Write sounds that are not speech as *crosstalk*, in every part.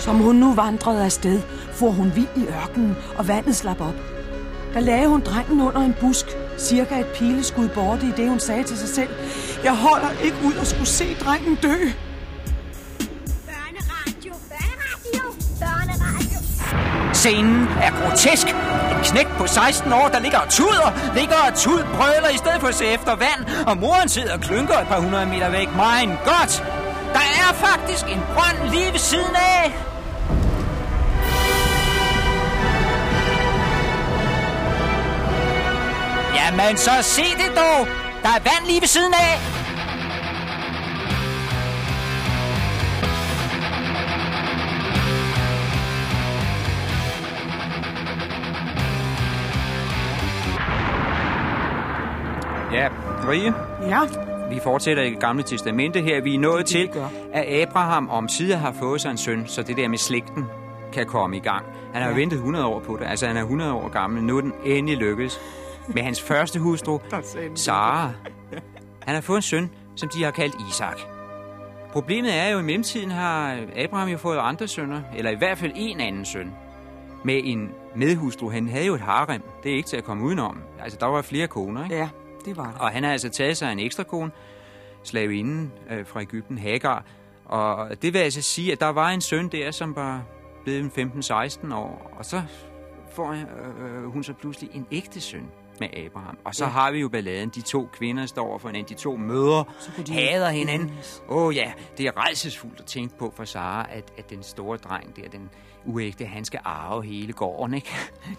Som hun nu vandrede afsted, for hun vild i ørkenen, og vandet slap op. Der lagde hun drengen under en busk, cirka et pileskud borte i det, hun sagde til sig selv. Jeg holder ikke ud at skulle se drengen dø. Børneradio, børneradio, børneradio. Scenen er grotesk. En knæk på 16 år, der ligger og tuder, ligger og tud, brøler i stedet for at se efter vand, og moren sidder og klynker et par hundrede meter væk. Mein godt! Der er faktisk en brønd lige ved siden af. Jamen, så se det dog. Der er vand lige ved siden af. Ja, Marie, Ja, vi fortsætter i Gamle Testamente her. Vi er nået Det til, at Abraham om side har fået sig en søn, så det der med slægten kan komme i gang. Han har Ja. ventet 100 år på det. Altså, han er 100 år gammel. Nu er den endelig lykkes. Med hans første hustru, *laughs* Sara. Han har fået en søn, som de har kaldt Isak. Problemet er jo, at i mellemtiden har Abraham jo fået andre sønner, eller i hvert fald en anden søn, med en medhustru. Han havde jo et harem. Det er ikke til at komme udenom. Altså, der var flere koner, ikke? ja, det var det. Og han har altså taget sig en ekstra kone, slavinden øh, fra Ægypten, Hagar. Og det vil altså sige, at der var en søn der, som var blevet 15-16 år. Og så får øh, hun så pludselig en ægte søn med Abraham. Og så ja. Har vi jo balladen. De to kvinder står over for hinanden. De to mødre de hader hinanden. Åh oh, ja, det er rejsesfuldt at tænke på for Sara, at, at den store dreng der, den uægte, han skal arve hele gården, ikke?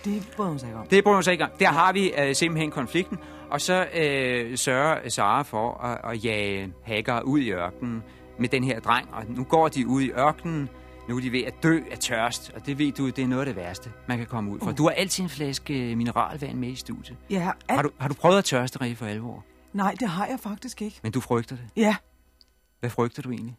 Det bryder hun sig ikke om. Det bryder hun sig ikke om. Der har vi øh, simpelthen konflikten, og så øh, sørger Sara for at, at jage Hagar ud i ørkenen med den her dreng, og nu går de ud i ørkenen, nu er de ved at dø af tørst, og det ved du, det er noget af det værste, man kan komme ud fra. Du har altid en flaske mineralvand med i studiet. Ja, Har alt... du, har du prøvet at tørste rigtig for alvor? Nej, det har jeg faktisk ikke. Men du frygter det. Ja, Hvad frygter du egentlig?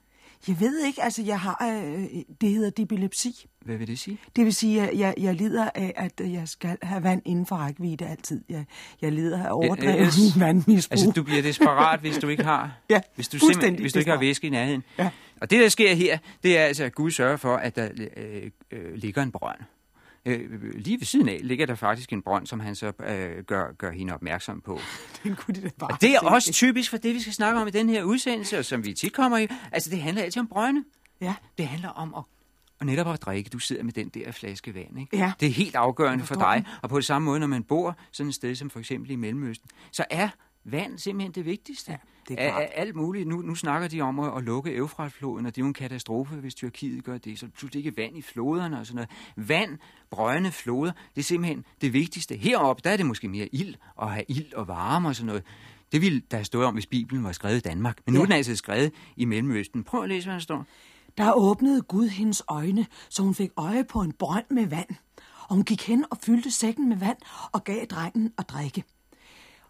Jeg ved ikke, altså jeg har, øh, det hedder dibelepsi. Hvad vil det sige? Det vil sige, at jeg, jeg lider af, at jeg skal have vand inden for rækkevidde altid. Jeg, jeg lider af overdrevet øh, *laughs* vandmisbrug. Altså, du bliver desperat, hvis du ikke har, Ja, hvis du, hvis du ikke har væske i nærheden. Ja. Og det, der sker her, det er altså, at Gud sørger for, at der øh, øh, ligger en brønd. Øh, lige ved siden af ligger der faktisk en brønd, som han så øh, gør, gør hende opmærksom på. Den kunne de da bare Og det er også typisk for det, vi skal snakke om i den her udsendelse, og som vi tit kommer i. Altså, det handler altid om brønde. Ja, Det handler om at, og netop at drikke. Du sidder med den der flaske vand, ikke? Ja. Det er helt afgørende for dig. Og på det samme måde, når man bor sådan et sted som for eksempel i Mellemøsten, så er vand simpelthen det vigtigste. Ja, det er klart. alt muligt. Nu, nu snakker de om at, at lukke Eufratfloden, og det er jo en katastrofe, hvis Tyrkiet gør det. Så pludselig ikke vand i floderne og sådan noget. Vand, brønde, floder, det er simpelthen det vigtigste. Heroppe, der er det måske mere ild, at have ild og varme og sådan noget. Det ville der stå om, hvis Bibelen var skrevet i Danmark. Men nu Ja. er den altså skrevet i Mellemøsten. Prøv at læse, hvad der står. der åbnede Gud hendes øjne, så hun fik øje på en brønd med vand. Og hun gik hen og fyldte sækken med vand og gav drengen at drikke.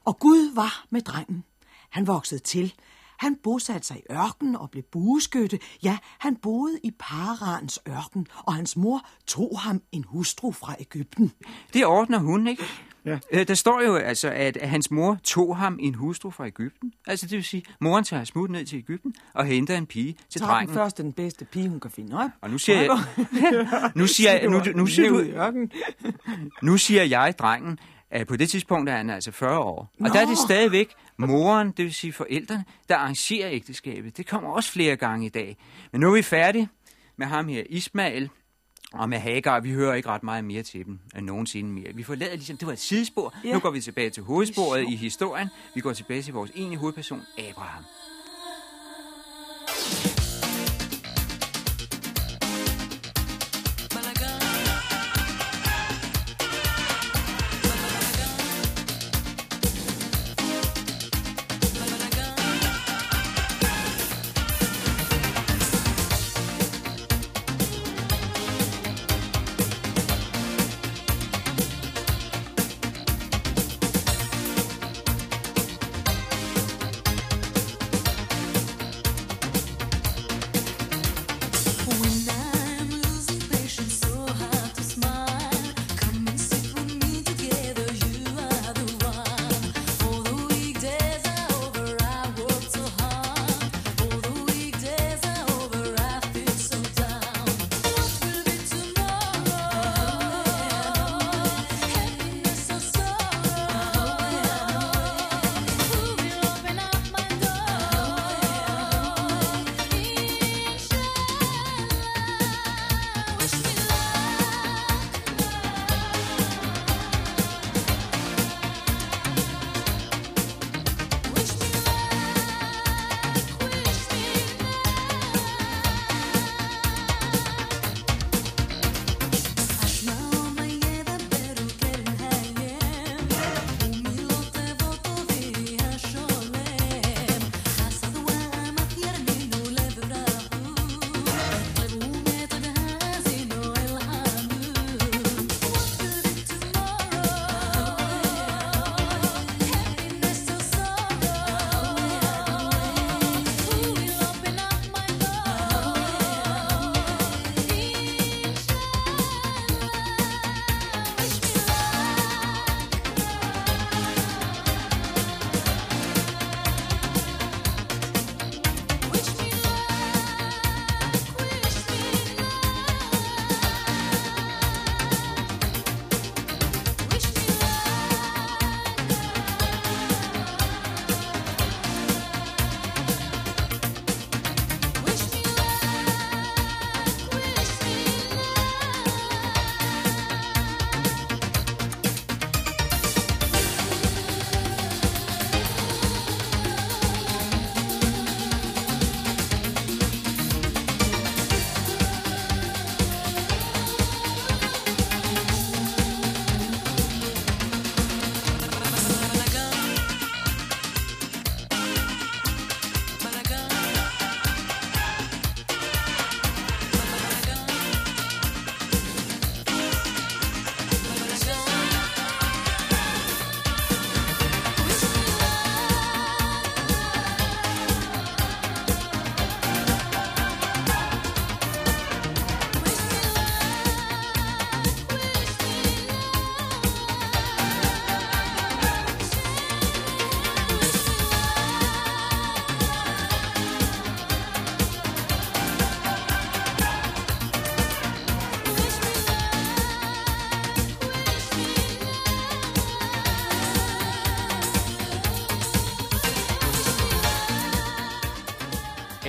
Og Gud var med drengen. Han voksede til. Han bosatte sig i ørkenen og blev bueskytte. Ja, han boede i Parans ørken, og hans mor tog ham en hustru fra Ægypten. Det ordner hun, ikke? Ja. Øh, Der står jo altså, at hans mor tog ham en hustru fra Ægypten. Altså det vil sige, moren tager smut ned til Ægypten og henter en pige til Så har den drengen. første den bedste pige, hun kan finde op. Og nu siger jeg, *laughs* nu siger, nu, nu, siger du, i ørkenen. nu siger jeg drengen, at på det tidspunkt er han altså 40 år. Og Nå. der er det stadigvæk moren, det vil sige forældrene, der arrangerer ægteskabet. Det kommer også flere gange i dag. Men nu er vi færdige med ham her, Ismail, og med Hagar, vi hører ikke ret meget mere til dem end nogensinde mere. Vi forlader ligesom, det var et sidespor. Ja. Nu går vi tilbage til hovedsporet i historien. Vi går tilbage til vores ene hovedperson, Abraham.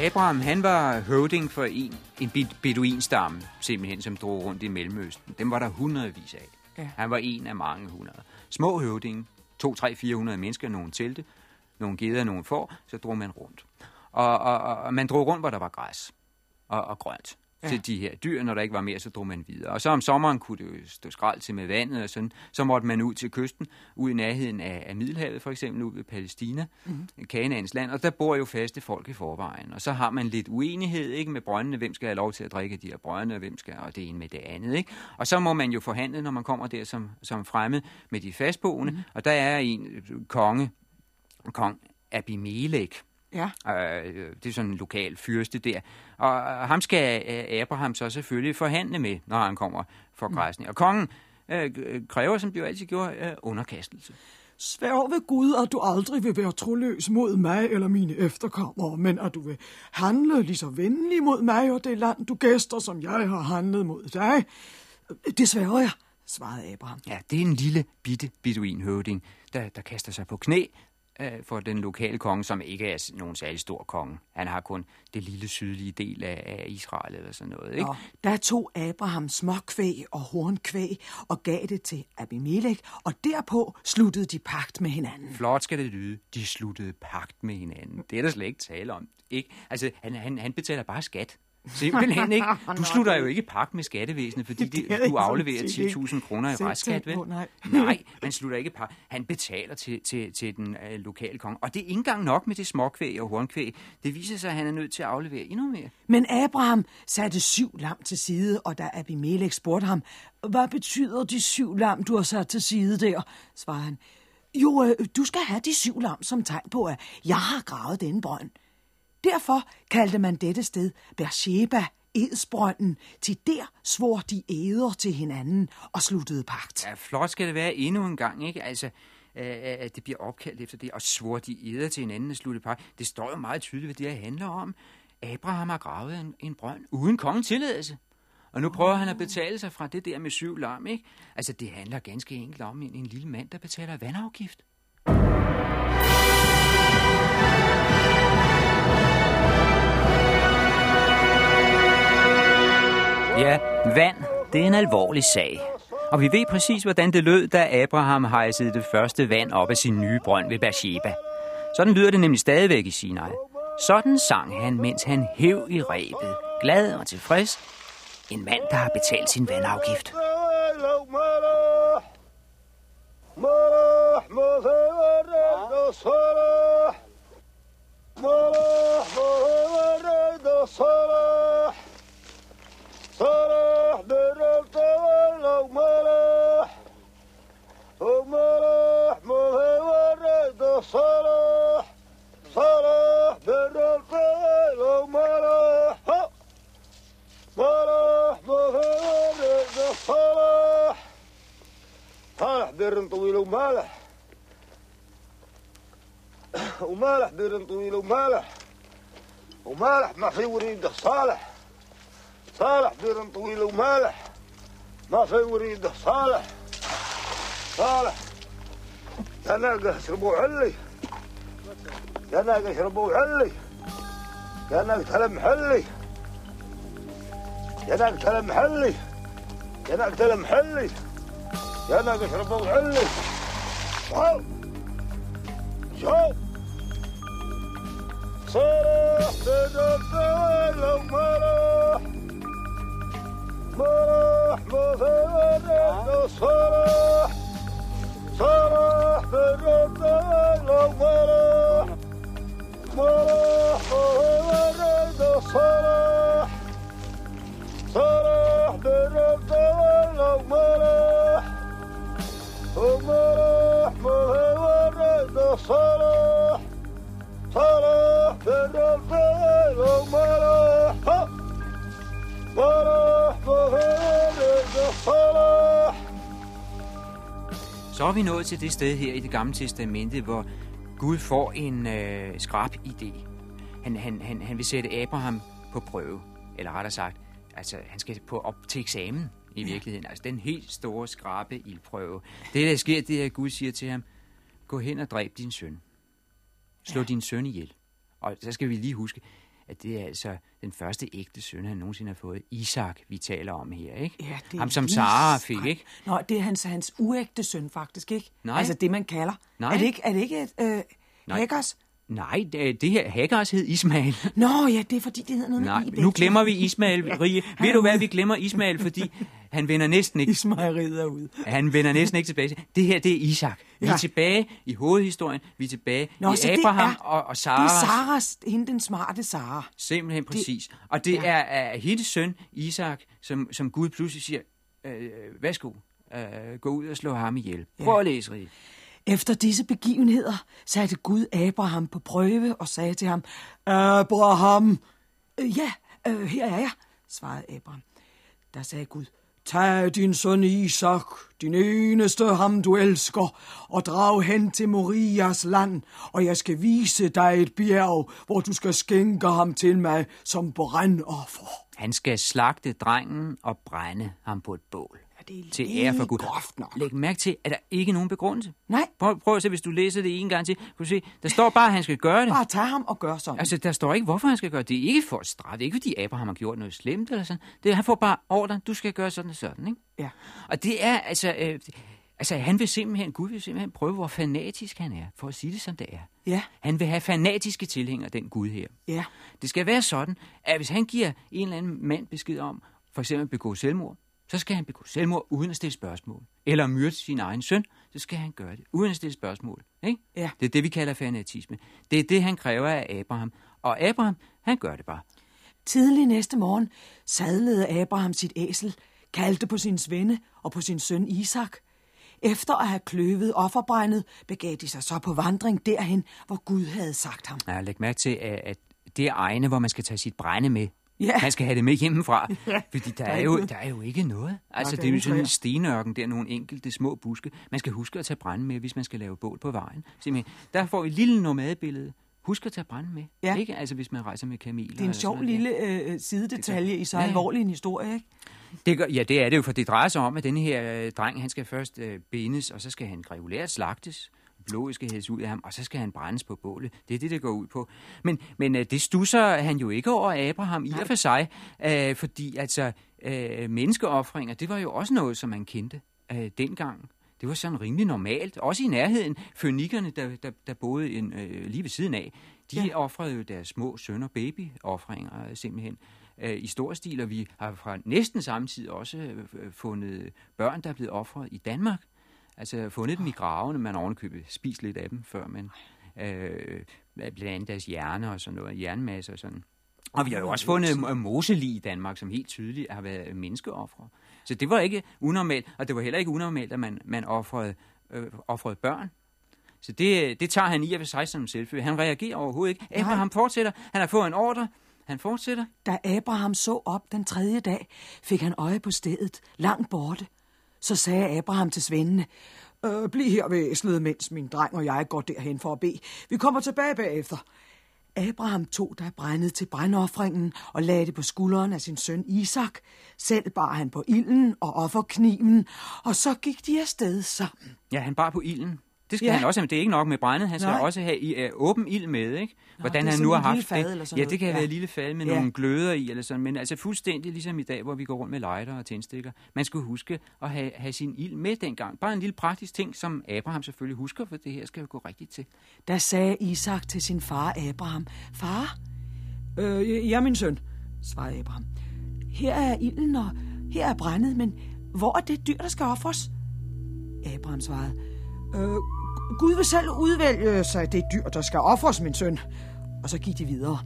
Abraham, han var høvding for en, en beduinstamme, simpelthen, som drog rundt i Mellemøsten. Dem var der hundredvis af. Ja. Han var en af mange hundrede. Små høvdinge, to, tre, 400 mennesker, nogle telte, nogle geder, nogle får, så drog man rundt. Og, og, og man drog rundt, hvor der var græs og, og grønt ja. til de her dyr. Når der ikke var mere, så drog man videre. Og så om sommeren kunne det jo stå skrald til med vandet, og sådan, så måtte man ud til kysten, ud i nærheden af, af Middelhavet, for eksempel ud ved Palæstina, mm-hmm. Kanaans land, og der bor jo faste folk i forvejen. Og så har man lidt uenighed ikke med brøndene, hvem skal have lov til at drikke de her brønde, og hvem skal, og det ene med det andet. Ikke? Og så må man jo forhandle, når man kommer der som, som fremmed med de fastboende, mm-hmm. og der er en konge, kong Abimelech, Ja. Øh, det er sådan en lokal fyrste der. Og ham skal øh, Abraham så selvfølgelig forhandle med, når han kommer for mm. græsning. Og kongen øh, kræver, som de jo altid gjorde, øh, underkastelse. Svær ved Gud, at du aldrig vil være troløs mod mig eller mine efterkommere, men at du vil handle lige så venlig mod mig og det land, du gæster, som jeg har handlet mod dig. Det sværger jeg, svarede Abraham. Ja, det er en lille bitte beduinhøvding, der, der kaster sig på knæ øh, for den lokale konge, som ikke er nogen særlig stor konge. Han har kun det lille sydlige del af, af Israel eller sådan noget. Ikke? Nå, der tog Abraham småkvæg og hornkvæg og gav det til Abimelech, og derpå sluttede de pagt med hinanden. Flot skal det lyde. De sluttede pagt med hinanden. Det er der slet ikke tale om. Ikke? Altså, han, han, han betaler bare skat. Simpelthen *laughs* ikke. Du slutter jo ikke pak med skattevæsenet, fordi *laughs* de, du afleverer 10.000 kroner i restskat, vel? Nej. *laughs* nej, man slutter ikke pak. Han betaler til, til, til den øh, lokale konge. Og det er ikke engang nok med det småkvæg og hornkvæg. Det viser sig, at han er nødt til at aflevere endnu mere. Men Abraham satte syv lam til side, og da Abimelech spurgte ham, hvad betyder de syv lam, du har sat til side der? svarede han. Jo, øh, du skal have de syv lam som tegn på, at jeg har gravet denne brønd. Derfor kaldte man dette sted Beersheba, Edsbrønden, til der svor de æder til hinanden og sluttede pagt. Ja, flot skal det være endnu en gang, ikke? Altså, at det bliver opkaldt efter det, og svor de æder til hinanden og sluttede pagt. Det står jo meget tydeligt, hvad det her handler om. Abraham har gravet en, en brønd uden kongens tilladelse. Og nu prøver han at betale sig fra det der med syv lam, ikke? Altså, det handler ganske enkelt om en, en lille mand, der betaler vandafgift. Ja, vand, det er en alvorlig sag. Og vi ved præcis, hvordan det lød, da Abraham hejsede det første vand op af sin nye brønd ved Beersheba. Sådan lyder det nemlig stadigvæk i Sinai. Sådan sang han, mens han hæv i rebet, glad og tilfreds. En mand, der har betalt sin vandafgift. صلاح صلاح بن الطوال وملاح وملاح مهي ورد صلاح صلاح بن الطوال وملاح ملاح مهي ورد صلاح صلاح بن طويل وملاح *coughs* ومالح بن طويل ومالح ومالح ما في وريد صالح. صالح بير طويل ومالح. ما في وريده صالح. صالح. يا ناقة اشربوا علي. يا ناقة اشربوا علي. يا ناقة تلم حلي. يا ناقة تلم حلي. يا ناقة تلم حلي. يا ناقة اشربوا علي. شوف. شوف. صالح بير طويل ومالح صلاح مثل صلاح صلاح بن الدين صلاح صلاح مثل صلاح صلاح بن الدين صلاح صلاح مثل صلاح صلاح Så er vi nået til det sted her i det gamle testamente, hvor Gud får en øh, skrab idé. Han, han, han, han vil sætte Abraham på prøve, eller rettere sagt, altså han skal på op til eksamen i virkeligheden. Altså den helt store skrabe ildprøve. Det der sker, det er, at Gud siger til ham, gå hen og dræb din søn. Slå ja. din søn ihjel. Og så skal vi lige huske, at det er altså den første ægte søn, han nogensinde har fået. Isak, vi taler om her, ikke? Ja, det er Ham som Sara fik, ikke? Nå, det er hans, hans uægte søn faktisk, ikke? Nej. Altså det, man kalder. Nej. Er det ikke, er det ikke et øh, Nej. Haggers? Nej, det, det her Haggars hed Ismail. *laughs* Nå, ja, det er fordi, det hedder noget Nej, med nu glemmer vi Ismail, *laughs* Rie. Ved du hvad, vi glemmer Ismail, fordi han vender næsten ikke Ismejeriet er ude. Han vender næsten ikke tilbage til. Det her, det er Isak. Vi er Ja. tilbage i hovedhistorien. Vi er tilbage Nå, i Abraham det er, og, og Det Sarah. er Saras, hende den smarte Sara. Simpelthen præcis. Og det ja. er, er hendes søn, Isak, som, som Gud pludselig siger, øh, værsgo, øh, gå ud og slå ham ihjel. Prøv at læse, Rie. Efter disse begivenheder satte Gud Abraham på prøve og sagde til ham, Abraham, øh, ja, øh, her er jeg, svarede Abraham. Der sagde Gud, tag din søn Isak, din eneste ham du elsker, og drag hen til Morias land, og jeg skal vise dig et bjerg, hvor du skal skænke ham til mig som brændoffer. Han skal slagte drengen og brænde ham på et bål. Det er til ære for Gud. groft nok. Læg mærke til, at der ikke er nogen begrundelse. Nej. Prøv, prøv at se, hvis du læser det en gang til. Kan du se, der står bare, at han skal gøre det. Bare tag ham og gør sådan. Altså, der står ikke, hvorfor han skal gøre det. Det er ikke for at straffe. Det er ikke, fordi Abraham har gjort noget slemt eller sådan. Det, er, han får bare ordre, du skal gøre sådan og sådan, ikke? Ja. Og det er, altså... Øh, altså, han vil simpelthen, Gud vil simpelthen prøve, hvor fanatisk han er, for at sige det, som det er. Ja. Han vil have fanatiske tilhængere, den Gud her. Ja. Det skal være sådan, at hvis han giver en eller anden mand besked om, for eksempel at begå selvmord, så skal han begå selvmord uden at stille spørgsmål. Eller myrde sin egen søn, så skal han gøre det uden at stille spørgsmål. Ikke? Ja. Det er det, vi kalder fanatisme. Det er det, han kræver af Abraham. Og Abraham, han gør det bare. Tidlig næste morgen sadlede Abraham sit æsel, kaldte på sin svende og på sin søn Isak. Efter at have kløvet offerbrændet, begav de sig så på vandring derhen, hvor Gud havde sagt ham. Ja, læg mærke til, at, det er egne, hvor man skal tage sit brænde med. Ja. Man skal have det med hjemmefra, *laughs* Ja. fordi der, Der er jo, der er jo ikke noget. Altså, der det er jo sådan en stenørken, der er nogle enkelte små buske. Man skal huske at tage brænde med, hvis man skal lave bål på vejen. Simpelthen. Der får vi et lille nomadebillede. Husk at tage brænde med. Ja. Ikke? Altså, hvis man rejser med kameler. Det er en sjov sådan lille øh, sidedetalje i så Ja, ja. alvorlig en historie, ikke? Det gør, ja, det er det jo, for det drejer sig om, at denne her øh, dreng, han skal først øh, bindes, og så skal han regulært slagtes. Blodet skal hældes ud af ham, og så skal han brændes på bålet. Det er det, det går ud på. Men, men øh, det stusser han jo ikke over Abraham i og for sig, øh, fordi altså øh, menneskeoffringer, det var jo også noget, som man kendte øh, dengang. Det var sådan rimelig normalt. Også i nærheden. Fønikerne, der, der, der boede en, øh, lige ved siden af, de Ja. offrede jo deres små sønner babyoffringer øh, simpelthen øh, i stor stil, og vi har fra næsten samme tid også øh, fundet børn, der er blevet offret i Danmark. Altså fundet dem i gravene, man ovenikøbet spist lidt af dem, før man øh, blandt andet deres hjerne og sådan noget, jernmasse og sådan. Og vi har jo også fundet øh, moselig i Danmark, som helt tydeligt har været menneskeoffre. Så det var ikke unormalt, og det var heller ikke unormalt, at man, man offrede, øh, offrede børn. Så det, det tager han i og for sig som selvfølge. Han reagerer overhovedet ikke. Abraham fortsætter. Han har fået en ordre. Han fortsætter. Da Abraham så op den tredje dag, fik han øje på stedet, langt borte. Så sagde Abraham til svendene, øh, bliv her ved æslet, mens min dreng og jeg går derhen for at bede. Vi kommer tilbage bagefter. Abraham tog da brændet til brændoffringen og lagde det på skulderen af sin søn Isak. Selv bar han på ilden og offerkniven, og så gik de afsted sammen. Ja, han bar på ilden. Det skal Ja. han også, men det er ikke nok med brændet. Han skal Nej. også have i, uh, åben ild med, ikke? Hvordan er han nu har haft det. eller sådan ja, det kan Ja. være et lille fad med Ja. nogle gløder i, eller sådan, men altså fuldstændig ligesom i dag, hvor vi går rundt med lighter og tændstikker. Man skulle huske at have, have sin ild med dengang. Bare en lille praktisk ting, som Abraham selvfølgelig husker, for det her skal jo gå rigtigt til. Da sagde Isak til sin far Abraham, Far? Øh, ja, min søn, svarede Abraham. Her er ilden, og her er brændet, men hvor er det dyr, der skal offres? Abraham svarede, øh, Gud vil selv udvælge sig det dyr, der skal ofres, min søn. Og så gik de videre.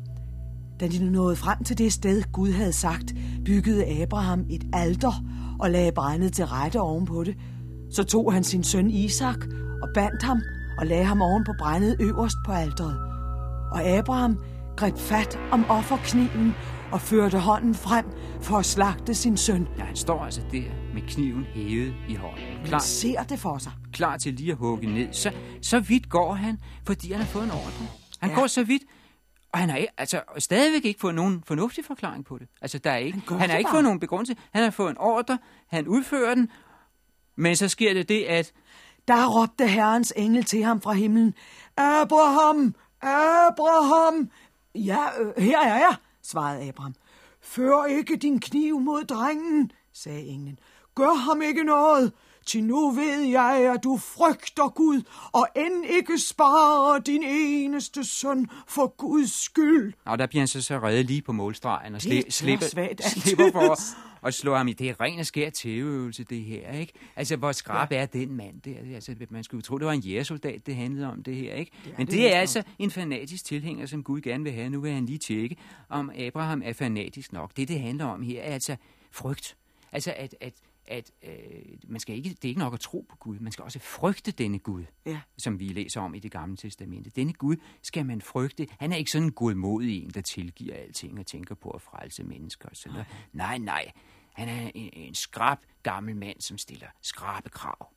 Da de nåede frem til det sted, Gud havde sagt, byggede Abraham et alter og lagde brændet til rette ovenpå det. Så tog han sin søn Isak og bandt ham og lagde ham oven på brændet øverst på alteret. Og Abraham greb fat om offerkniven og førte hånden frem for at slagte sin søn. Ja, han står altså der med kniven hævet i hånden. Klar, ser det for sig. klar til lige at hugge ned. Så, så vidt går han, fordi han har fået en ordre. Han Ja. går så vidt, og han har altså, stadigvæk ikke fået nogen fornuftig forklaring på det. Altså, der er ikke, Han han, har ikke bare. fået nogen begrundelse. Han har fået en ordre, han udfører den, men så sker det det, at Der råbte Herrens engel til ham fra himlen. Abraham! Abraham! Ja, øh, her er jeg, svarede Abraham. Før ikke din kniv mod drengen, sagde englen. Gør ham ikke noget, til nu ved jeg, at du frygter Gud, og end ikke sparer din eneste søn for Guds skyld. Og der bliver han så, så reddet lige på målstregen og sli- slipper, altid. slipper for at, at slå ham i. Det er ren og skær tæveøvelse, det her, ikke? Altså, hvor skrab ja. er den mand der? Altså, man skulle tro, det var en jægersoldat, det handlede om det her, ikke? Det Men det det er altså en fanatisk tilhænger, som Gud gerne vil have. Nu vil han lige tjekke, om Abraham er fanatisk nok. Det, det handler om her, er altså frygt. Altså, at, at at øh, man skal ikke, det er ikke nok at tro på Gud, man skal også frygte denne Gud, Ja. som vi læser om i det gamle testamente. Denne Gud skal man frygte. Han er ikke sådan en godmodig en, der tilgiver alting og tænker på at frelse mennesker. Og sådan noget. Nej, nej. Han er en, en skrab gammel mand, som stiller skrabe krav.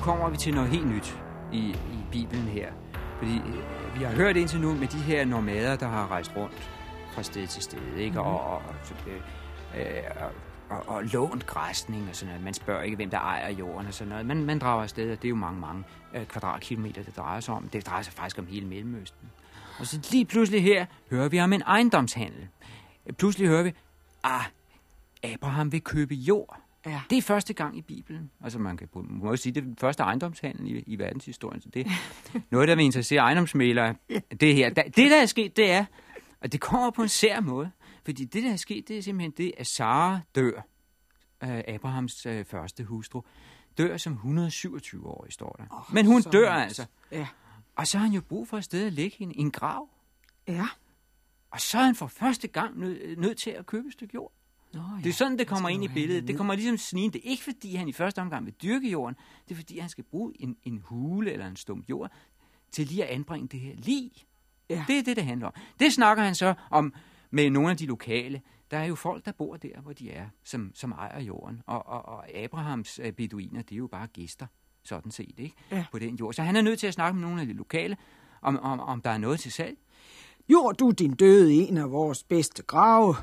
Kommer vi til noget helt nyt i, i Bibelen her. Fordi øh, vi har hørt indtil nu med de her nomader, der har rejst rundt fra sted til sted, ikke? Mm. Og, og, øh, øh, og, og, og lånt græsning og sådan noget. Man spørger ikke, hvem der ejer jorden og sådan noget. Man, man drager afsted, og det er jo mange, mange øh, kvadratkilometer, det drejer sig om. Det drejer sig faktisk om hele Mellemøsten. Og så lige pludselig her hører vi om en ejendomshandel. Pludselig hører vi, ah, Abraham vil købe jord. Ja. Det er første gang i Bibelen. Altså man kan på- må sige, det er den første ejendomshandel i, i verdenshistorien. Så det *laughs* noget, der vil interessere ejendomsmælere. Det her. Da- Det, der er sket, det er, og det kommer på en sær måde. Fordi det, der er sket, det er simpelthen det, at Sara dør. Øh, Abrahams øh, første hustru. Dør som 127 år, står der. Åh, Men hun dør nice. altså. Ja. Og så har han jo brug for et sted at lægge hende i en grav. Ja. Og så er han for første gang nødt nød til at købe et stykke jord. Nå, ja. Det er sådan, det kommer ind i billedet. Det kommer ligesom snigende. Det er ikke, fordi han i første omgang vil dyrke jorden. Det er, fordi han skal bruge en, en hule eller en stump jord til lige at anbringe det her lig. Ja. Det er det, det handler om. Det snakker han så om med nogle af de lokale. Der er jo folk, der bor der, hvor de er, som, som ejer jorden. Og, og, og Abrahams øh, beduiner, det er jo bare gæster, sådan set, ikke? Ja. På den jord. Så han er nødt til at snakke med nogle af de lokale, om, om, om der er noget til salg. Jord du din døde en af vores bedste grave.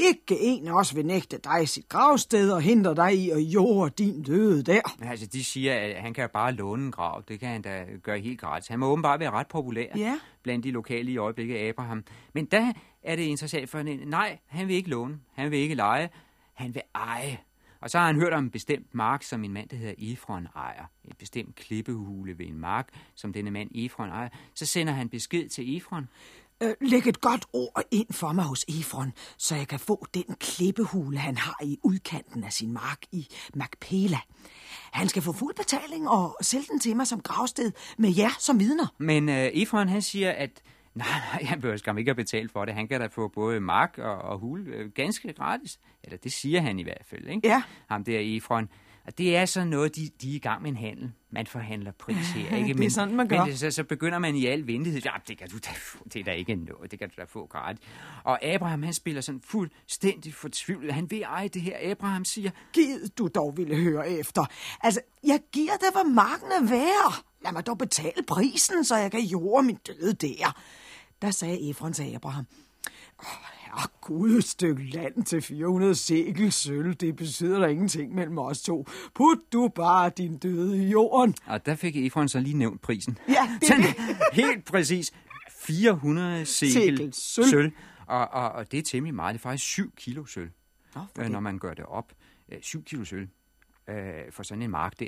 Ikke en af os vil nægte dig sit gravsted og hindre dig i at jorde din døde der. Men altså, de siger, at han kan bare låne en grav. Det kan han da gøre helt gratis. Han må åbenbart være ret populær Ja. blandt de lokale i øjeblikket, Abraham. Men der er det interessant for hende. Nej, han vil ikke låne. Han vil ikke lege. Han vil eje. Og så har han hørt om en bestemt mark, som en mand, der hedder Efron, ejer. En bestemt klippehule ved en mark, som denne mand Efron ejer. Så sender han besked til Efron. Øh, læg et godt ord ind for mig hos Efron, så jeg kan få den klippehule, han har i udkanten af sin mark i Macpela. Han skal få fuld betaling og sælge den til mig som gravsted med jer som vidner. Men øh, Efron, han siger, at nej, nej, han behøver skam ikke at betale for det. Han kan da få både mark og, og hul øh, ganske gratis. Eller det siger han i hvert fald, ikke? Ja. Ham der Efron. Og det er sådan noget, de, de er i gang med en handel. Man forhandler pris her, *laughs* ikke? Det er sådan, man gør. Men så, så begynder man i al venlighed. Ja, det kan du da få. Det er da ikke noget. Det kan du da få gratis. Og Abraham, han spiller sådan fuldstændig fortvivlet. Han vil eje det her. Abraham siger, Gid du dog ville høre efter. Altså, jeg giver dig, hvad marken er værd. Lad mig dog betale prisen, så jeg kan jorde min døde der. Der sagde Efron til Abraham, "Åh, Herre Gud, et stykke land til 400 sækel sølv, det betyder der ingenting mellem os to. Put du bare din døde i jorden. og der fik Efron så lige nævnt prisen. Ja, det er Sådan, *laughs* helt præcis. 400 sekel, Sekel sølv. sølv. Og, og, og det er temmelig meget. Det er faktisk 7 kilo sølv, Nå, øh, når man gør det op. Øh, 7 kilo sølv øh, for sådan en mark der.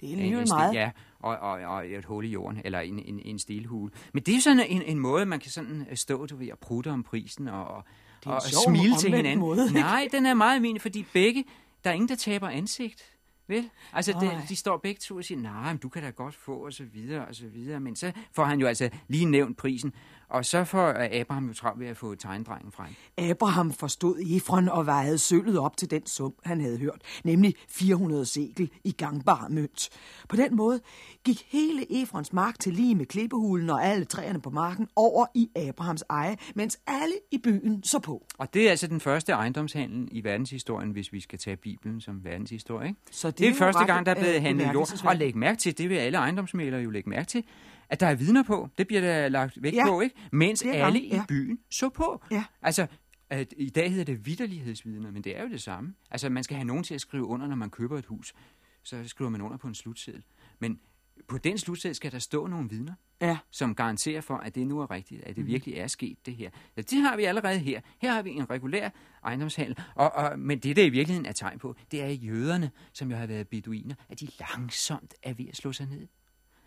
Det er alligevel meget. Ja, og, og, og et hul i jorden, eller en, en, en stilhule. Men det er sådan en, en måde, man kan sådan øh, stå du ved, og prutte om prisen og, og, er en og sjov smile til hinanden. måde, ikke? Nej, den er meget min, fordi begge, der er ingen, der taber ansigt. Vel? Altså, de, Nej. de står begge to og siger, nej, men du kan da godt få, og så videre, og så videre. Men så får han jo altså lige nævnt prisen, og så får Abraham jo travlt ved at få tegndrengen frem. Abraham forstod Efron og vejede sølvet op til den sum, han havde hørt, nemlig 400 sekel i gangbar mønt. På den måde gik hele Efrons mark til lige med klippehulen og alle træerne på marken over i Abrahams eje, mens alle i byen så på. Og det er altså den første ejendomshandel i verdenshistorien, hvis vi skal tage Bibelen som verdenshistorie. Ikke? Så det det er første gang, der er blevet øh, handlet jord. Og læg mærke til, det vil alle ejendomsmælere jo lægge mærke til, at der er vidner på. Det bliver der lagt vægt Ja. på, ikke? Mens alle godt, i ja. byen så på. Ja. Altså, at i dag hedder det vidderlighedsvidner, men det er jo det samme. Altså, man skal have nogen til at skrive under, når man køber et hus. Så skriver man under på en slutseddel. Men på den slutseddel skal der stå nogle vidner Ja, som garanterer for, at det nu er rigtigt, at det virkelig er sket, det her. Ja, det har vi allerede her. Her har vi en regulær ejendomshandel, og, og, men det, der i virkeligheden er tegn på, det er jøderne, som jo har været beduiner, at de langsomt er ved at slå sig ned.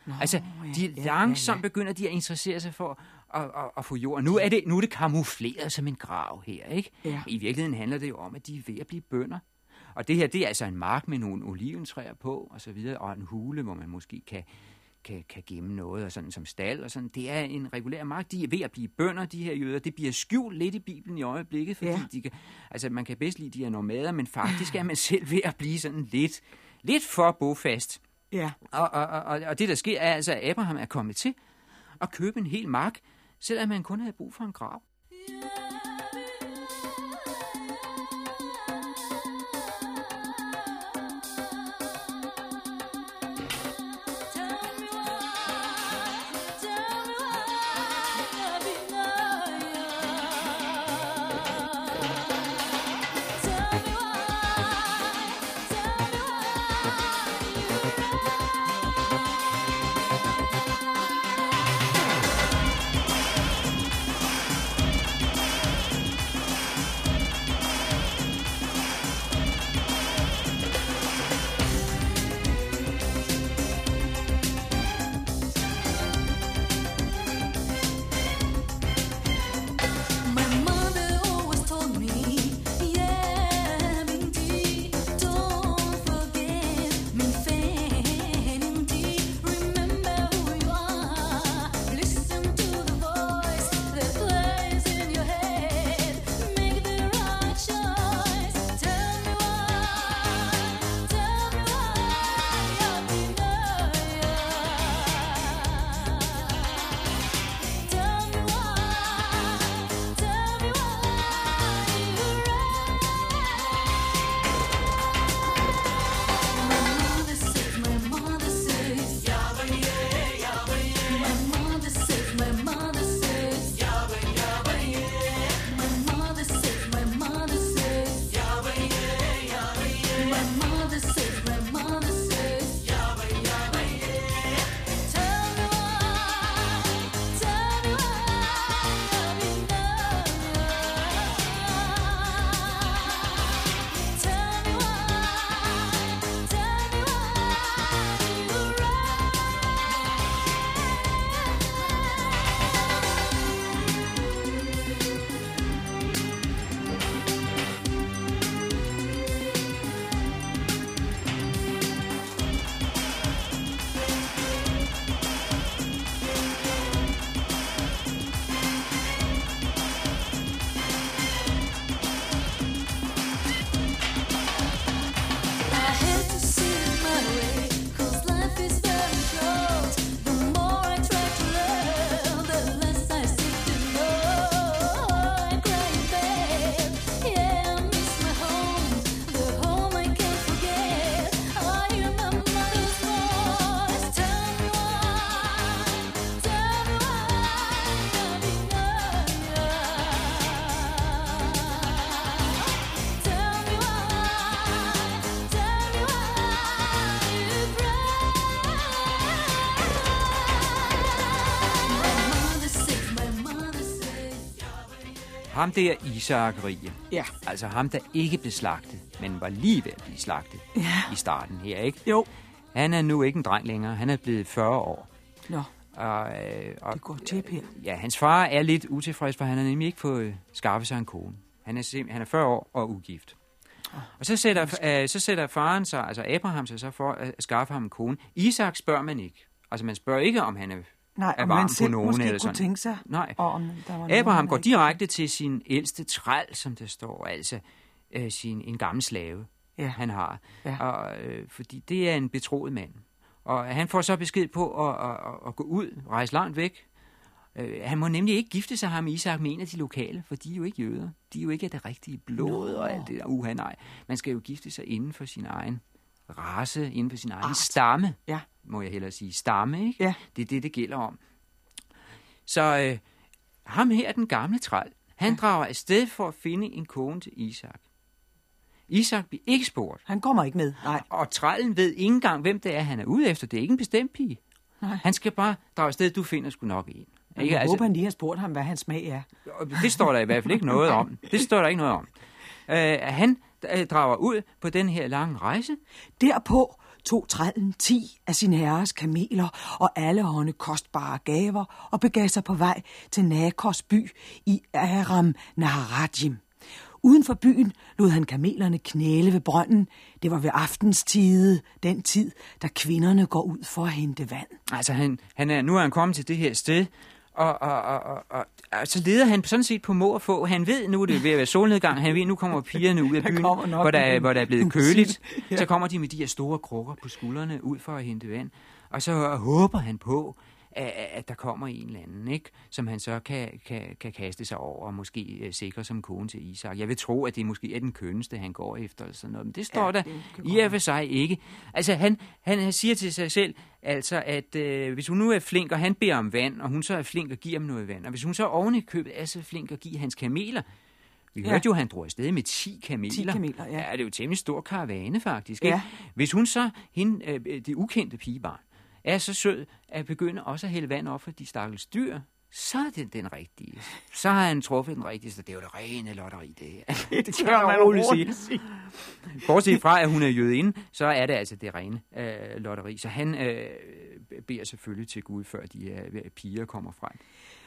Nå, altså, de ja, ja, langsomt ja. begynder de at interessere sig for at, at, at få jord. Nu er, det, nu er det kamufleret som en grav her, ikke? Ja. I virkeligheden handler det jo om, at de er ved at blive bønder. Og det her, det er altså en mark med nogle oliventræer på, og så videre, og en hule, hvor man måske kan, kan, kan gemme noget, og sådan som stald, og sådan. Det er en regulær mark. De er ved at blive bønder, de her jøder. Det bliver skjult lidt i Bibelen i øjeblikket, fordi Ja. ja. de kan, altså man kan bedst lide de her nomader, men faktisk er man *laughs* selv ved at blive sådan lidt, lidt for bofast. Ja. Og, og, og, og det, der sker, er altså, at Abraham er kommet til at købe en hel mark, selvom han kun havde brug for en grav. Ham der Isak Rige, Ja. altså ham, der ikke blev slagtet, men var lige ved at blive slagtet Ja. i starten her, ikke? Jo. Han er nu ikke en dreng længere, han er blevet 40 år. Nå, Og, øh, og, det går tæt her. Ja, hans far er lidt utilfreds, for han har nemlig ikke fået skaffet sig en kone. Han er, han er 40 år og ugift. Og så sætter, øh, så sætter faren sig, altså Abraham sig så for at skaffe ham en kone. Isak spørger man ikke. Altså man spørger ikke, om han er, Nej, er varm man på nogen måske eller kunne sådan. tænke sig, Nej. om der var nogen, Abraham han går ikke- direkte til sin ældste træl, som der står, altså øh, sin, en gammel slave, Ja. han har. Ja. Og, øh, fordi det er en betroet mand. Og han får så besked på at, at, at, at gå ud, rejse langt væk. Øh, han må nemlig ikke gifte sig ham Isak med en af de lokale, for de er jo ikke jøder. De er jo ikke af det rigtige blod og alt det der. Uha, nej. Man skal jo gifte sig inden for sin egen race, inden for sin egen Art. stamme, Ja. Må jeg hellere sige. Stamme, ikke? Ja. Det er det, det gælder om. Så øh, ham her, den gamle træl, han ja. drager afsted for at finde en kone til Isak. Isak bliver ikke spurgt. Han kommer ikke med, nej. Og trællen ved ikke engang, hvem det er, han er ude efter. Det er ikke en bestemt pige. Nej. Han skal bare drage afsted, du finder sgu nok en. Jeg altså... håber, han lige har spurgt ham, hvad hans smag er. det står der i hvert fald ikke noget om. Det står der ikke noget om. Uh, han uh, drager ud på den her lange rejse. Derpå tog trællen ti af sin herres kameler og alle hånde kostbare gaver og begav sig på vej til Nakos by i Aram Naharajim. Uden for byen lod han kamelerne knæle ved brønden. Det var ved aftenstide, den tid, da kvinderne går ud for at hente vand. Altså, han, han er, nu er han kommet til det her sted, og, og, og, og, og, og så leder han sådan set på må og få. Han ved, nu er det ved at være solnedgang, han ved, nu kommer pigerne ud af *laughs* byen, hvor der, er- hvor der er blevet køligt. *laughs* Ja. Så kommer de med de her store krukker på skuldrene ud for at hente vand. Og så håber han på, at, at der kommer en eller anden, ikke? som han så kan, kan, kan kaste sig over og måske øh, sikre som kone til Isak. Jeg vil tro, at det måske er den kønneste, han går efter. Eller sådan noget. Men det står Ja, der det i og for sig ikke. Altså, han, han, han siger til sig selv, altså, at øh, hvis hun nu er flink, og han beder om vand, og hun så er flink og giver ham noget vand, og hvis hun så oven i købet er så flink at give hans kameler, vi Ja. hørte jo, at han drog afsted med 10 kameler. 10 kameler, ja. ja. det er jo en temmelig stor karavane, faktisk. Ja. Ikke? Hvis hun så, hende, øh, det ukendte pigebarn, er så sød at begynde også at hælde vand op for de stakkels dyr, så er det den rigtige. Så har han truffet den rigtige, så det er jo det rene lotteri, det her. *laughs* det kan man roligt sige. Bortset fra, at hun er jødinde, så er det altså det rene øh, lotteri. Så han øh, beder selvfølgelig til Gud, før de øh, piger kommer frem.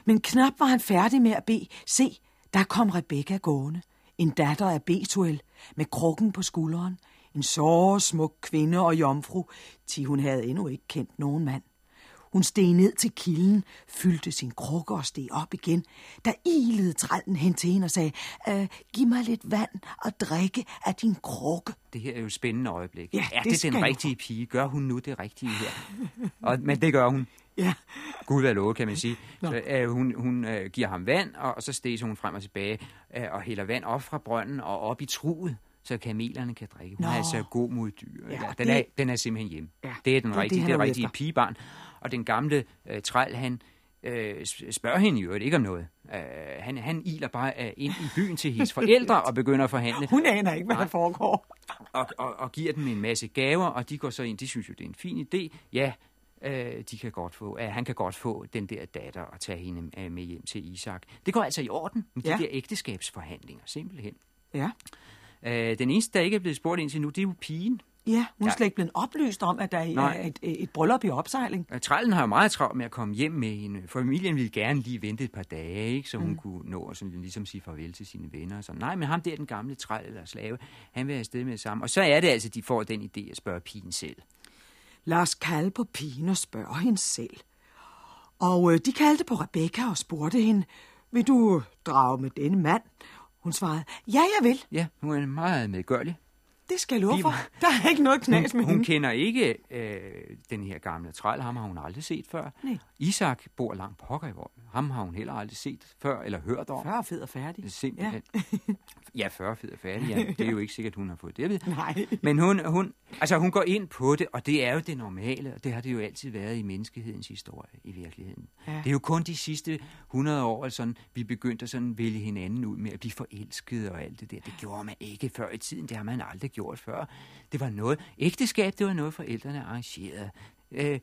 Men knap var han færdig med at bede. Se, der kom Rebekka gående. En datter af Betuel, med krukken på skulderen. En såre smuk kvinde og jomfru, til hun havde endnu ikke kendt nogen mand. Hun steg ned til kilden, fyldte sin krukke og steg op igen. Da ilede trællen hen til hende og sagde, øh, giv mig lidt vand og drikke af din krukke. Det her er jo et spændende øjeblik. Ja, er det det den rigtige pige? Gør hun nu det rigtige her? og, men det gør hun. Ja, Gud er lovet, kan man sige. Så, øh, hun hun øh, giver ham vand, og, så steger hun frem og tilbage øh, og hælder vand op fra brønden og op i truet, så kamelerne kan drikke. Hun Nå. er altså god mod dyr. Ja, den, det- er, den er simpelthen hjemme. Ja, det er den rigtige, det, det, rigtige efter. pigebarn. Og den gamle øh, træl, han øh, spørger hende jo ikke om noget. Øh, han, han iler bare øh, ind i byen til hendes *laughs* forældre og begynder at forhandle hun aner ikke, hvad der foregår. og, og, og giver dem en masse gaver, og de går så ind, de synes jo, det er en fin idé. Ja, øh, de kan godt få, øh, han kan godt få den der datter og tage hende øh, med hjem til Isak. Det går altså i orden med Ja. de der ægteskabsforhandlinger, simpelthen. Ja, Øh, den eneste, der ikke er blevet spurgt indtil nu, det er jo pigen. ja hun er slet ikke blevet oplyst om, at der Nej. er et, et bryllup i opsejling. Øh, Trællen har jo meget travlt med at komme hjem med hende. Familien ville gerne lige vente et par dage, ikke, så hun mm. kunne nå at sådan, ligesom sige farvel til sine venner. Og sådan. Nej, men ham der, den gamle træl eller slave, han vil afsted med det samme. Og så er det altså, de får den idé at spørge pigen selv. Lad os kalde på pigen og spørge hende selv. Og øh, de kaldte på Rebekka og spurgte hende, vil du drage med denne mand? Hun svarede, ja, jeg vil. Ja, hun er meget medgørlig. Det skal jeg love for. Der er ikke noget knas med Hun, hun hende. kender ikke øh, den her gamle træl. Ham har hun aldrig set før. Nej. Isak bor langt pokker i Vold. Ham har hun heller aldrig set før eller hørt om. 40 fed og færdig. Simpelthen. Ja. *laughs* ja, 40 fed og færdig. Ja. Det er jo ikke sikkert, hun har fået det at vide. *laughs* Nej. Men hun, hun, altså hun går ind på det, og det er jo det normale, og det har det jo altid været i menneskehedens historie i virkeligheden. Ja. Det er jo kun de sidste 100 år, at sådan, vi begyndte at sådan vælge hinanden ud med at blive forelskede og alt det der. Det gjorde man ikke før i tiden, det har man aldrig gjort før. Det var noget, ægteskab, det var noget forældrene arrangerede. Øh,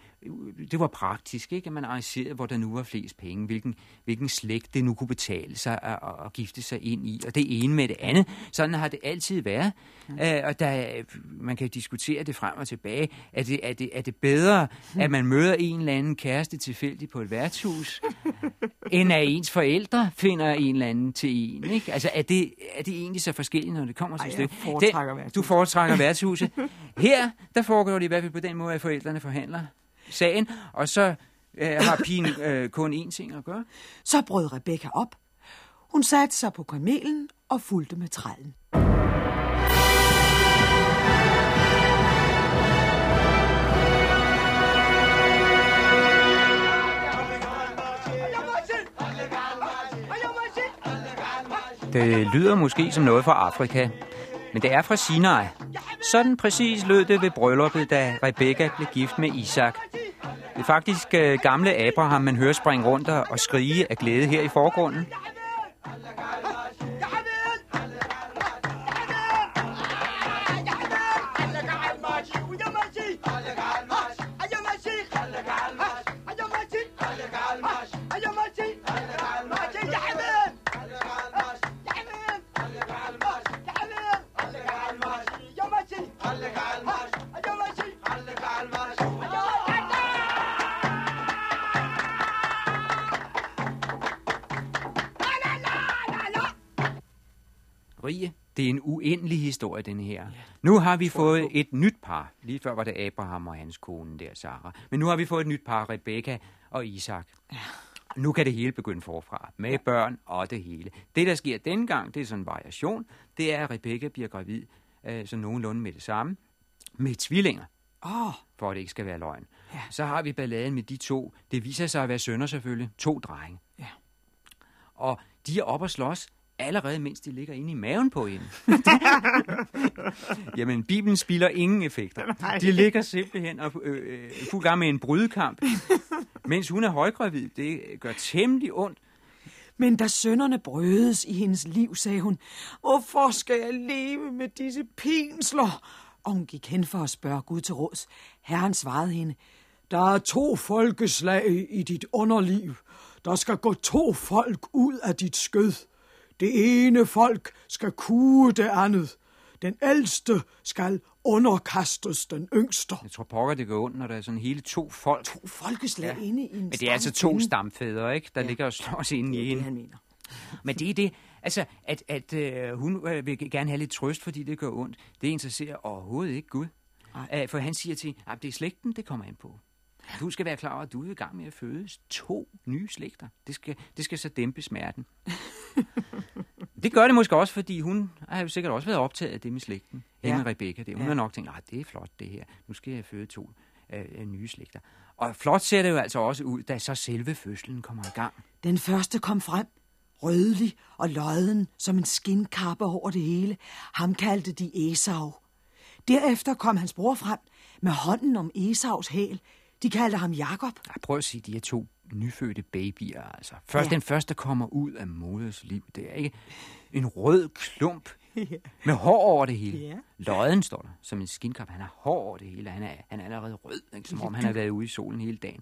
det var praktisk, ikke? at man arrangerede, hvor der nu var flest penge, hvilken, hvilken slægt det nu kunne betale sig at, at, gifte sig ind i, og det ene med det andet. Sådan har det altid været, mm. øh, og der, man kan diskutere det frem og tilbage. Er det, er det, er det bedre, at man møder en eller anden kæreste tilfældigt på et værtshus, *laughs* end at ens forældre finder en eller anden til en? Ikke? Altså, er det, er det egentlig så forskelligt, når det kommer til stykket? Du foretrækker værtshuset. *laughs* Her, der foregår det i hvert fald på den måde, at forældrene forhandler sagen, og så øh, har pigen øh, kun én ting at gøre. Så brød Rebecca op. Hun satte sig på kamelen og fulgte med trællen. Det lyder måske som noget fra Afrika, men det er fra Sinai. Sådan præcis lød det ved brylluppet, da Rebekka blev gift med Isak. Det er faktisk øh, gamle Abraham, man hører springe rundt og skrige af glæde her i forgrunden. Rie, det er en uendelig historie, den her. Ja. Nu har vi fået et nyt par. Lige før var det Abraham og hans kone der, Sarah. Men nu har vi fået et nyt par, Rebecca og Isak. Ja. Nu kan det hele begynde forfra, med ja. børn og det hele. Det, der sker dengang, det er sådan en variation, det er, at Rebecca bliver gravid øh, så nogenlunde med det samme, med tvillinger. Oh. For at det ikke skal være løgn. Ja. Så har vi balladen med de to. Det viser sig at være sønner selvfølgelig. To drenge. Ja. Og de er op og slås allerede mens de ligger inde i maven på hende. *laughs* Jamen, Bibelen spiller ingen effekter. *laughs* De ligger simpelthen og øh, øh, fuld gang med en brydekamp, mens hun er højgravid. Det gør temmelig ondt. Men da sønderne brødes i hendes liv, sagde hun, hvorfor skal jeg leve med disse pinsler? Og hun gik hen for at spørge Gud til råds. Herren svarede hende, der er to folkeslag i dit underliv. Der skal gå to folk ud af dit skød. Det ene folk skal kue det andet. Den ældste skal underkastes den yngste. Jeg tror pokker, det går ondt, når der er sådan hele to folk. To folkeslag ja. inde i en Men det er altså to stamfædre, ikke? Der ja. ligger og slår sig ind i en. Det han mener. Men det er det, altså, at, at uh, hun uh, vil gerne have lidt trøst, fordi det gør ondt. Det interesserer overhovedet ikke Gud. Uh, for han siger til at det er slægten, det kommer ind på. Du skal være klar over, at du er i gang med at føde to nye slægter. Det skal, det skal så dæmpe smerten. *laughs* det gør det måske også, fordi hun har jo sikkert også været optaget af det med slægten. Ja. Hende Rebecca. Det. Hun ja. har nok tænkt, at det er flot det her. Nu skal jeg føde to øh, nye slægter. Og flot ser det jo altså også ud, da så selve fødslen kommer i gang. Den første kom frem, rødlig og lodden som en skinkappe over det hele. Ham kaldte de Esau. Derefter kom hans bror frem med hånden om Esaus hæl, de kaldte ham Jakob. Ja, prøv at sige, de er to nyfødte babyer, altså. Først ja. den første kommer ud af moders liv. Det er ikke en rød klump *laughs* med hår over det hele. Ja. Lodden står der, som en skinkap. Han har hår over det hele, han er, han er allerede rød, ikke? som om han har været ude i solen hele dagen.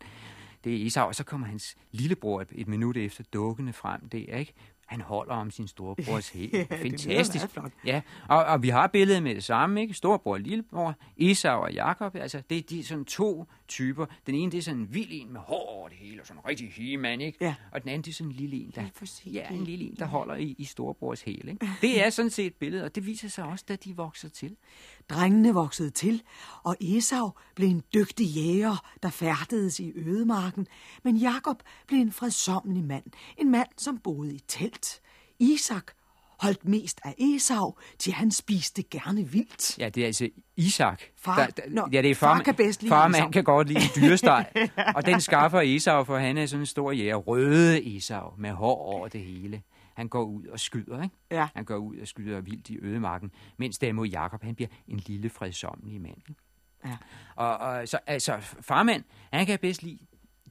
Det er Esau, og så kommer hans lillebror et, et minut efter dukkende frem. Det er ikke han holder om sin storebrors *laughs* hæl. ja, Fantastisk. Det ja, og, og vi har billedet med det samme, ikke? Storebror og lillebror, Esau og Jakob. Altså, det er de sådan to typer. Den ene, det er sådan en vild en med hår over det hele, og sådan en rigtig he ikke? Ja. Og den anden, det er sådan en lille en, der, ja, en lille en, der holder i, i storebrors hæl, ikke? *laughs* Det er sådan set et billede, og det viser sig også, da de vokser til. Drengene voksede til, og Esau blev en dygtig jæger, der færdedes i ødemarken, men Jakob blev en fredsommelig mand, en mand, som boede i telt. Isak holdt mest af Esau, til han spiste gerne vildt. Ja, det er altså Isak. Far, der, der, no, ja, det er far, far kan bedst lide Far, man kan godt lide dyresteg. *laughs* og den skaffer Esau, for han er sådan en stor jæger. Røde Esau, med hår over det hele han går ud og skyder, ikke? Ja. Han går ud og skyder vildt i ødemarken, mens derimod Jakob, han bliver en lille fredsommelig mand. Ikke? Ja. Og, og så, altså, farmand, han kan bedst lide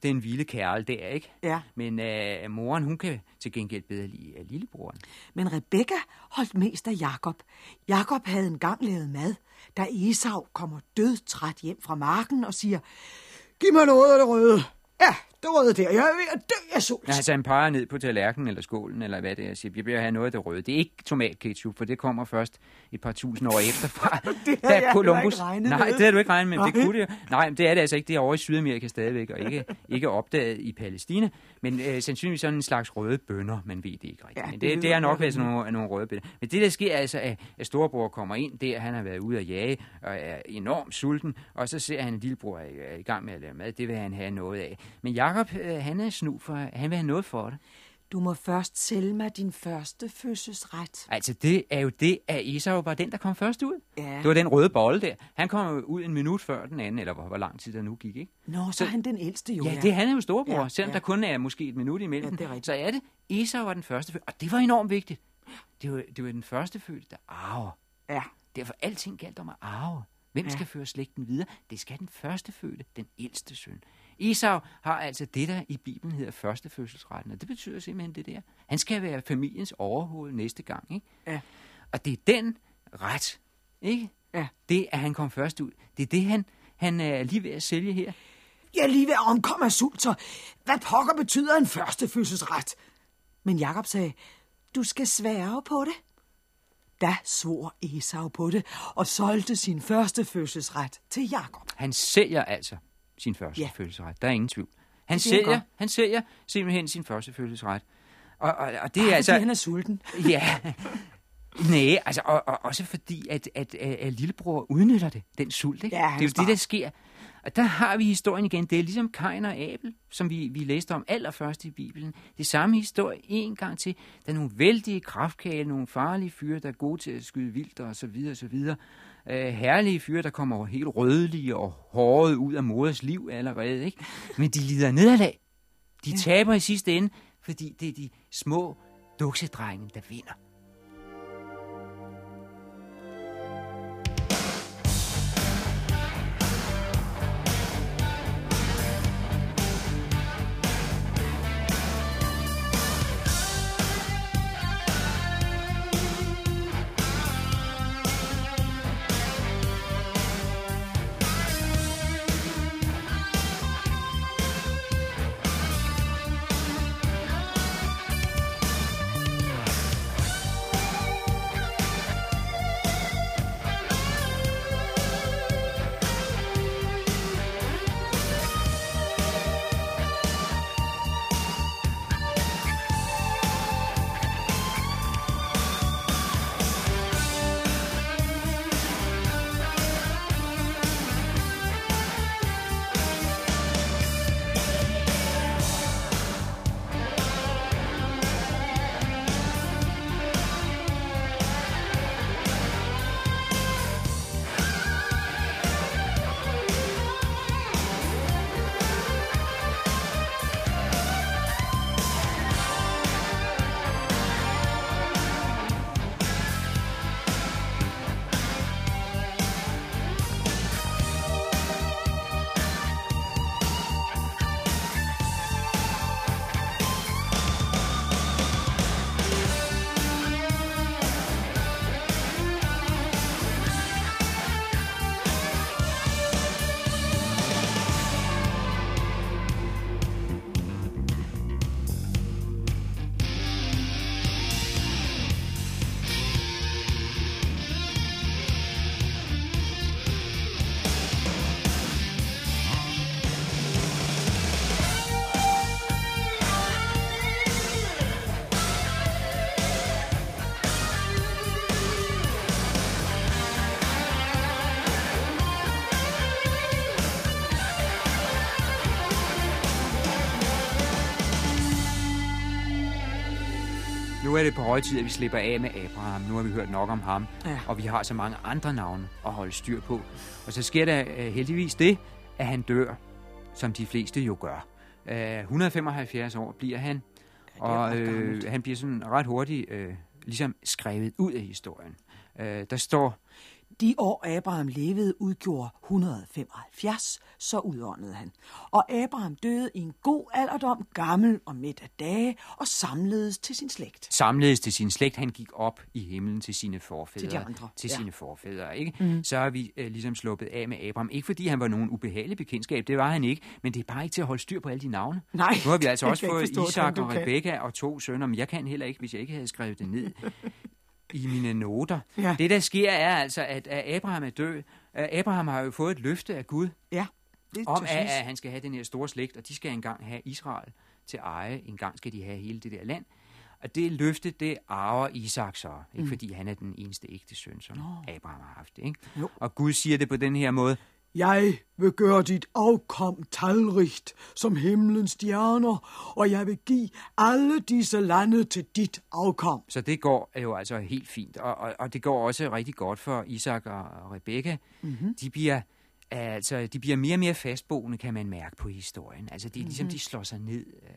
den vilde kærle der, ikke? Ja. Men uh, moren, hun kan til gengæld bedre lide uh, lillebroren. Men Rebekka holdt mest af Jakob. Jakob havde engang lavet mad, da Esau kommer dødtræt hjem fra marken og siger, Giv mig noget af det røde. Ja, det røde der. Jeg er ved at dø af sult. Altså han peger ned på tallerkenen eller skålen, eller hvad det er, og siger, jeg vil have noget af det røde. Det er ikke tomatketchup, for det kommer først et par tusind år efter fra. *laughs* Det jeg Columbus- ikke regnet Nej, det har du ikke regnet med. Det Nej. kunne det. Nej, men det er det altså ikke. Det er over i Sydamerika stadigvæk, og ikke, ikke opdaget i Palæstina. Men øh, sandsynligvis sådan en slags røde bønner, man ved det ikke rigtigt. Ja, men det det, det er jeg nok sådan nogle, nogle røde bønner. Men det, der sker altså, at, at storebror kommer ind der, han har været ude at jage, og er enormt sulten, og så ser han, at lillebror er, i gang med at lave mad. Det vil han have noget af. Men Jakob, øh, han er snu, for han vil have noget for det. Du må først sælge mig din første fødselsret. Altså, det er jo det, at Esau var den, der kom først ud. Ja. Det var den røde bolle der. Han kom ud en minut før den anden, eller hvor, hvor lang tid der nu gik, ikke? Nå, så, Så- er han den ældste jo. Ja, det han er jo storebror, ja, selvom ja. der kun er måske et minut imellem. Ja, det er rigtigt. så er det, Esau var den første fødte, og det var enormt vigtigt. Det var, det var den første fødte, der arver. Ja. Derfor alting galt om at arve. Hvem Ja. skal føre slægten videre? Det skal den første fødte, den ældste søn. Esau har altså det, der i Bibelen hedder første fødselsretten, og det betyder simpelthen det der. Han skal være familiens overhoved næste gang, ikke? Ja. Og det er den ret, ikke? Ja. Det, at han kom først ud. Det er det, han, han er lige ved at sælge her. Jeg er lige ved at omkomme af sult, så hvad pokker betyder en første fødselsret? Men Jakob sagde, du skal svære på det. Da svor Esau på det og solgte sin første fødselsret til Jakob. Han sælger altså sin første Ja. fødselsret. Der er ingen tvivl. Han er sælger, godt. han sælger simpelthen sin første fødselsret. Og, og, og det er Ej, altså... Han er sulten. *laughs* Ja. Nej, altså, og, og også fordi, at, at, at, at lillebror udnytter det, den sult, ikke? Ja, det er er jo det, der sker. Og der har vi historien igen. Det er ligesom Kain og Abel, som vi, vi læste om allerførst i Bibelen. Det samme historie en gang til. Der er nogle vældige kraftkale, nogle farlige fyre, der er gode til at skyde vildt og så videre og så videre. Uh, herlige fyre, der kommer helt rødlige og hårde ud af moders liv allerede, ikke? Men de lider nederlag. De taber i sidste ende, fordi det er de små duksedrenge, der vinder. Det på høje tid, at vi slipper af med Abraham. Nu har vi hørt nok om ham, Ja. og vi har så mange andre navne at holde styr på. Og så sker der øh, heldigvis det, at han dør, som de fleste jo gør. Øh, 175 år bliver han, og øh, han bliver sådan ret hurtigt øh, ligesom skrevet ud af historien. Øh, der står De år Abraham levede udgjorde 175, så udåndede han. Og Abraham døde i en god alderdom, gammel og midt af dage, og samledes til sin slægt. Samledes til sin slægt, han gik op i himlen til sine forfædre. Til de andre, Til ja. sine forfædre, ikke? Mm. Så har vi øh, ligesom sluppet af med Abraham. Ikke fordi han var nogen ubehagelig bekendtskab, det var han ikke, men det er bare ikke til at holde styr på alle de navne. Nej, Nu har vi altså også fået Isak og. Rebekka og to sønner, men jeg kan heller ikke, hvis jeg ikke havde skrevet det ned i mine noter. Ja. Det, der sker, er altså, at, at Abraham er død. Abraham har jo fået et løfte af Gud, Ja, det om at, at han skal have den her store slægt, og de skal engang have Israel til eje. En gang skal de have hele det der land. Og det løfte, det arver Isak så, ikke? Mm. fordi han er den eneste ægte søn, som Abraham har haft. Ikke? Jo. Og Gud siger det på den her måde, Jeg vil gøre dit afkom talrigt som himlens stjerner, og jeg vil give alle disse lande til dit afkom. så det går jo altså helt fint. Og, og, og det går også rigtig godt for Isak og, og Rebekka. Mm-hmm. De bliver altså, de bliver mere og mere fastboende, kan man mærke på historien. Altså, det er ligesom, de slår sig ned. øh.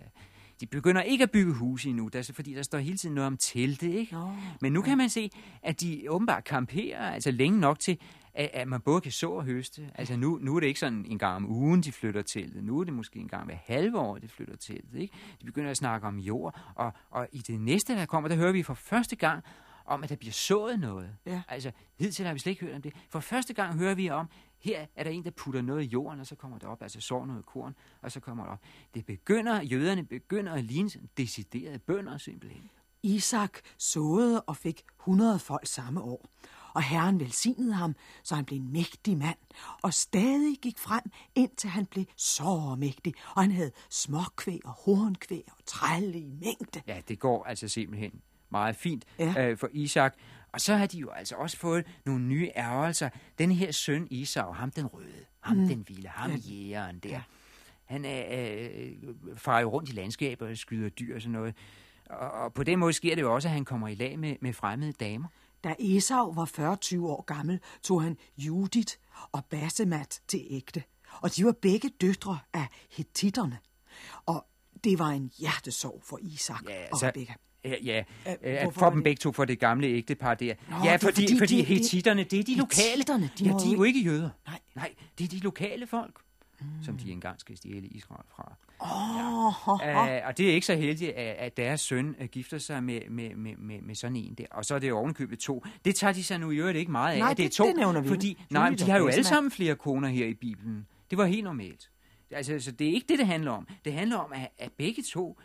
De begynder ikke at bygge huse endnu, der, fordi der står hele tiden noget om telte, ikke? Nå, Men nu kan man se, at de åbenbart kamperer altså længe nok til, at, at man både kan så og høste. Altså nu, nu er det ikke sådan en gang om ugen, de flytter teltet. Nu er det måske en gang hver halve år, de flytter teltet. Ikke? De begynder at snakke om jord, og, og i det næste, der kommer, der hører vi for første gang om, at der bliver sået noget. Ja. Altså, hidtil har vi slet ikke hørt om det. For første gang hører vi om, her er der en, der putter noget i jorden, og så kommer det op, altså sår noget korn, og så kommer det op. Det begynder, jøderne begynder at ligne deciderede bønder simpelthen. Isak såede og fik 100 folk samme år. Og Herren velsignede ham, så han blev en mægtig mand, og stadig gik frem, indtil han blev så mægtig, og han havde småkvæg og hornkvæg og trælle i mængde. Ja, det går altså simpelthen meget fint Ja. øh, for Isak. Og så har de jo altså også fået nogle nye ærgelser. Den her søn Isau, ham den røde, ham mm. den vilde, ham jægeren der. Ja. Han er, øh, farer jo rundt i landskabet og skyder dyr og sådan noget. Og, og på den måde sker det jo også, at han kommer i lag med, med fremmede damer. Da Esau var 40 år gammel, tog han Judith og Basemat til ægte. Og de var begge døtre af hetitterne. Og det var en hjertesorg for Isak og Rebekka. Ja, ja. Øh, Øh, at hvorfor for dem begge to for det gamle ægtepar der. Nå, ja, fordi, fordi fordi de- de- hetitterne, det er de lokale. Hetitterne, de ja, de er jo ikke jøder. Nej. Nej, det er de lokale folk, mm. som de engang skal stjæle Israel fra. Åh, Uh, og det er ikke så heldigt, at, at deres søn uh, gifter sig med, med, med, med, med sådan en der. Og så er det jo ovenkøbet to. Det tager de sig nu i øvrigt ikke meget af. Nej, at det, er det- to, det nævner vi fordi, nej, de har jo alle sammen flere koner her i Bibelen. Det var helt normalt. Altså, så det er ikke det, det handler om. Det handler om, at, at begge to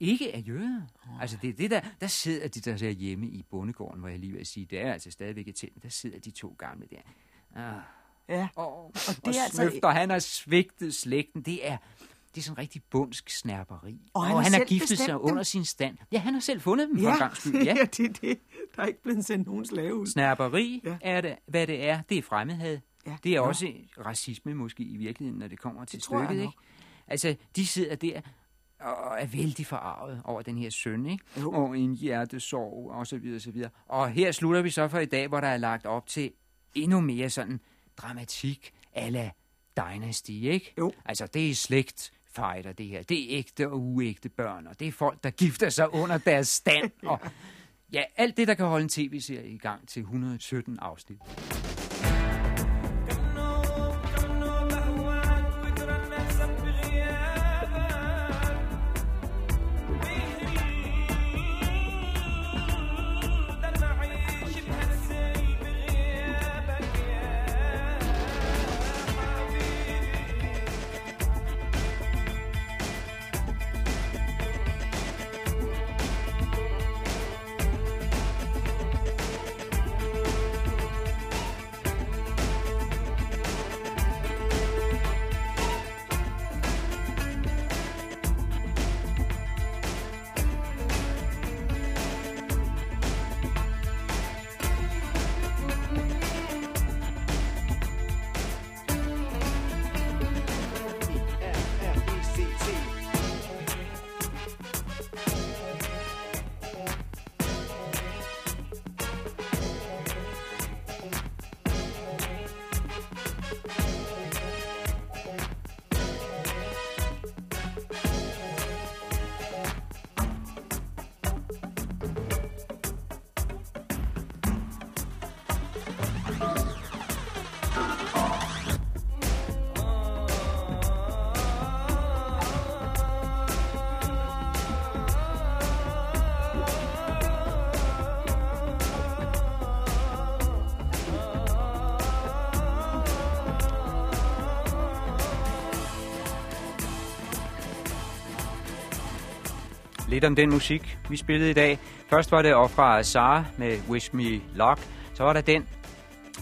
ikke er jøder. Oh. Altså, det er det der, der sidder de der, der hjemme i bondegården, hvor jeg lige vil sige, det er altså stadigvæk et telt, der sidder de to gamle der. Ah. Ja. Og, og, det og er altså- Smøfter, han har svigtet slægten. Det er, det er sådan rigtig bundsk snærperi. Og Og han har han har giftet sig dem. under sin stand. Ja, han har selv fundet dem for en gang skyld. *laughs* Ja. det er det. Der er ikke blevet sendt nogen slave ud. Snærperi Ja. er det, hvad det er. Det er fremmedhed. Ja. Det er Nå. også racisme måske i virkeligheden, når det kommer til Det stykket. Ikke? Altså, de sidder der og er vældig forarvet over den her søn, ikke? Jo. Og en hjertesorg, og så videre, og så videre. Og her slutter vi så for i dag, hvor der er lagt op til endnu mere sådan dramatik ala Dynasty, ikke? Jo. Altså, det er slægt fighter, det her. Det er ægte og uægte børn, og det er folk, der gifter sig under deres stand, og *laughs* ja, alt det, der kan holde en tv-serie i gang til 117 afsnit. Lidt om den musik, vi spillede i dag. Først var det fra Sara med Wish Me Luck. Så var der den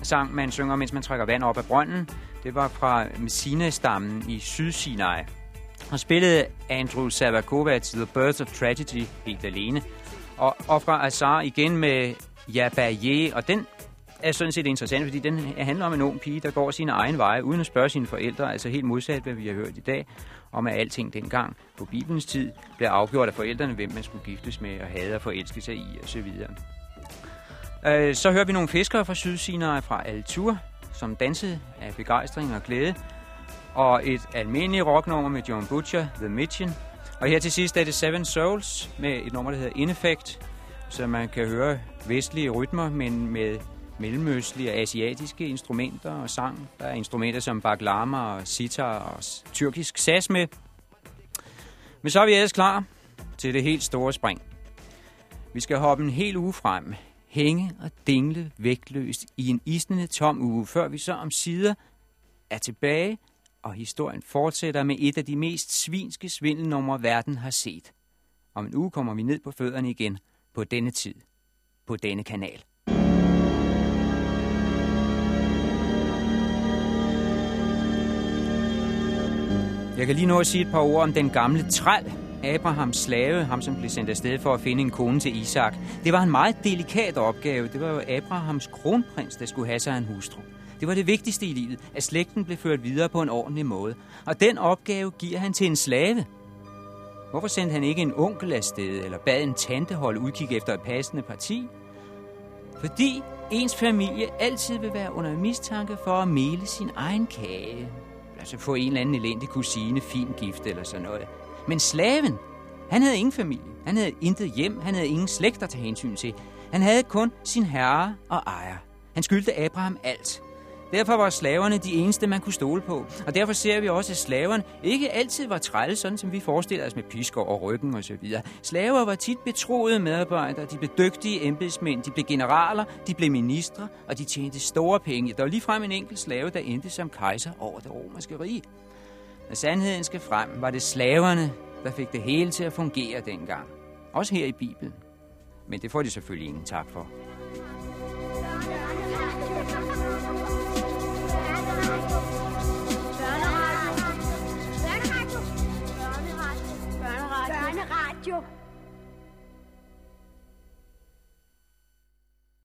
sang, man synger, mens man trækker vand op af brønden. Det var fra Messina-stammen i Sydsinai. Og spillede Andrew Savakovac The Birds of Tragedy helt alene. Og, og fra Azar igen med Yabaye, og den er sådan set interessant, fordi den handler om en ung pige, der går sin egen vej, uden at spørge sine forældre, altså helt modsat, hvad vi har hørt i dag, om at alting dengang på Bibelens tid blev afgjort af forældrene, hvem man skulle giftes med og havde at forelske sig i osv. Øh, så hører vi nogle fiskere fra Sydsinai fra Altur, som dansede af begejstring og glæde, og et almindeligt rocknummer med John Butcher, The Mission. Og her til sidst er det Seven Souls med et nummer, der hedder Ineffect, så man kan høre vestlige rytmer, men med mellemøstlige og asiatiske instrumenter og sang. Der er instrumenter som baklama og sitar og tyrkisk sas med. Men så er vi ellers klar til det helt store spring. Vi skal hoppe en hel uge frem, hænge og dingle vægtløst i en isnende tom uge, før vi så om sider er tilbage, og historien fortsætter med et af de mest svinske svindelnumre, verden har set. Om en uge kommer vi ned på fødderne igen på denne tid, på denne kanal. Jeg kan lige nå at sige et par ord om den gamle træl, Abrahams slave, ham som blev sendt afsted for at finde en kone til Isak. Det var en meget delikat opgave. Det var jo Abrahams kronprins, der skulle have sig en hustru. Det var det vigtigste i livet, at slægten blev ført videre på en ordentlig måde. Og den opgave giver han til en slave. Hvorfor sendte han ikke en onkel afsted, eller bad en tante holde udkig efter et passende parti? Fordi ens familie altid vil være under mistanke for at mele sin egen kage. Altså få en eller anden elendig kusine, fin gift eller sådan noget. Men slaven, han havde ingen familie. Han havde intet hjem. Han havde ingen slægter at tage hensyn til. Han havde kun sin herre og ejer. Han skyldte Abraham alt. Derfor var slaverne de eneste, man kunne stole på. Og derfor ser vi også, at slaverne ikke altid var trælle, sådan som vi forestiller os med pisker og ryggen osv. Slaver var tit betroede medarbejdere, de blev dygtige embedsmænd, de blev generaler, de blev ministre, og de tjente store penge. Der var ligefrem en enkelt slave, der endte som kejser over det romerske rige. Når sandheden skal frem, var det slaverne, der fik det hele til at fungere dengang. Også her i Bibelen. Men det får de selvfølgelig ingen tak for.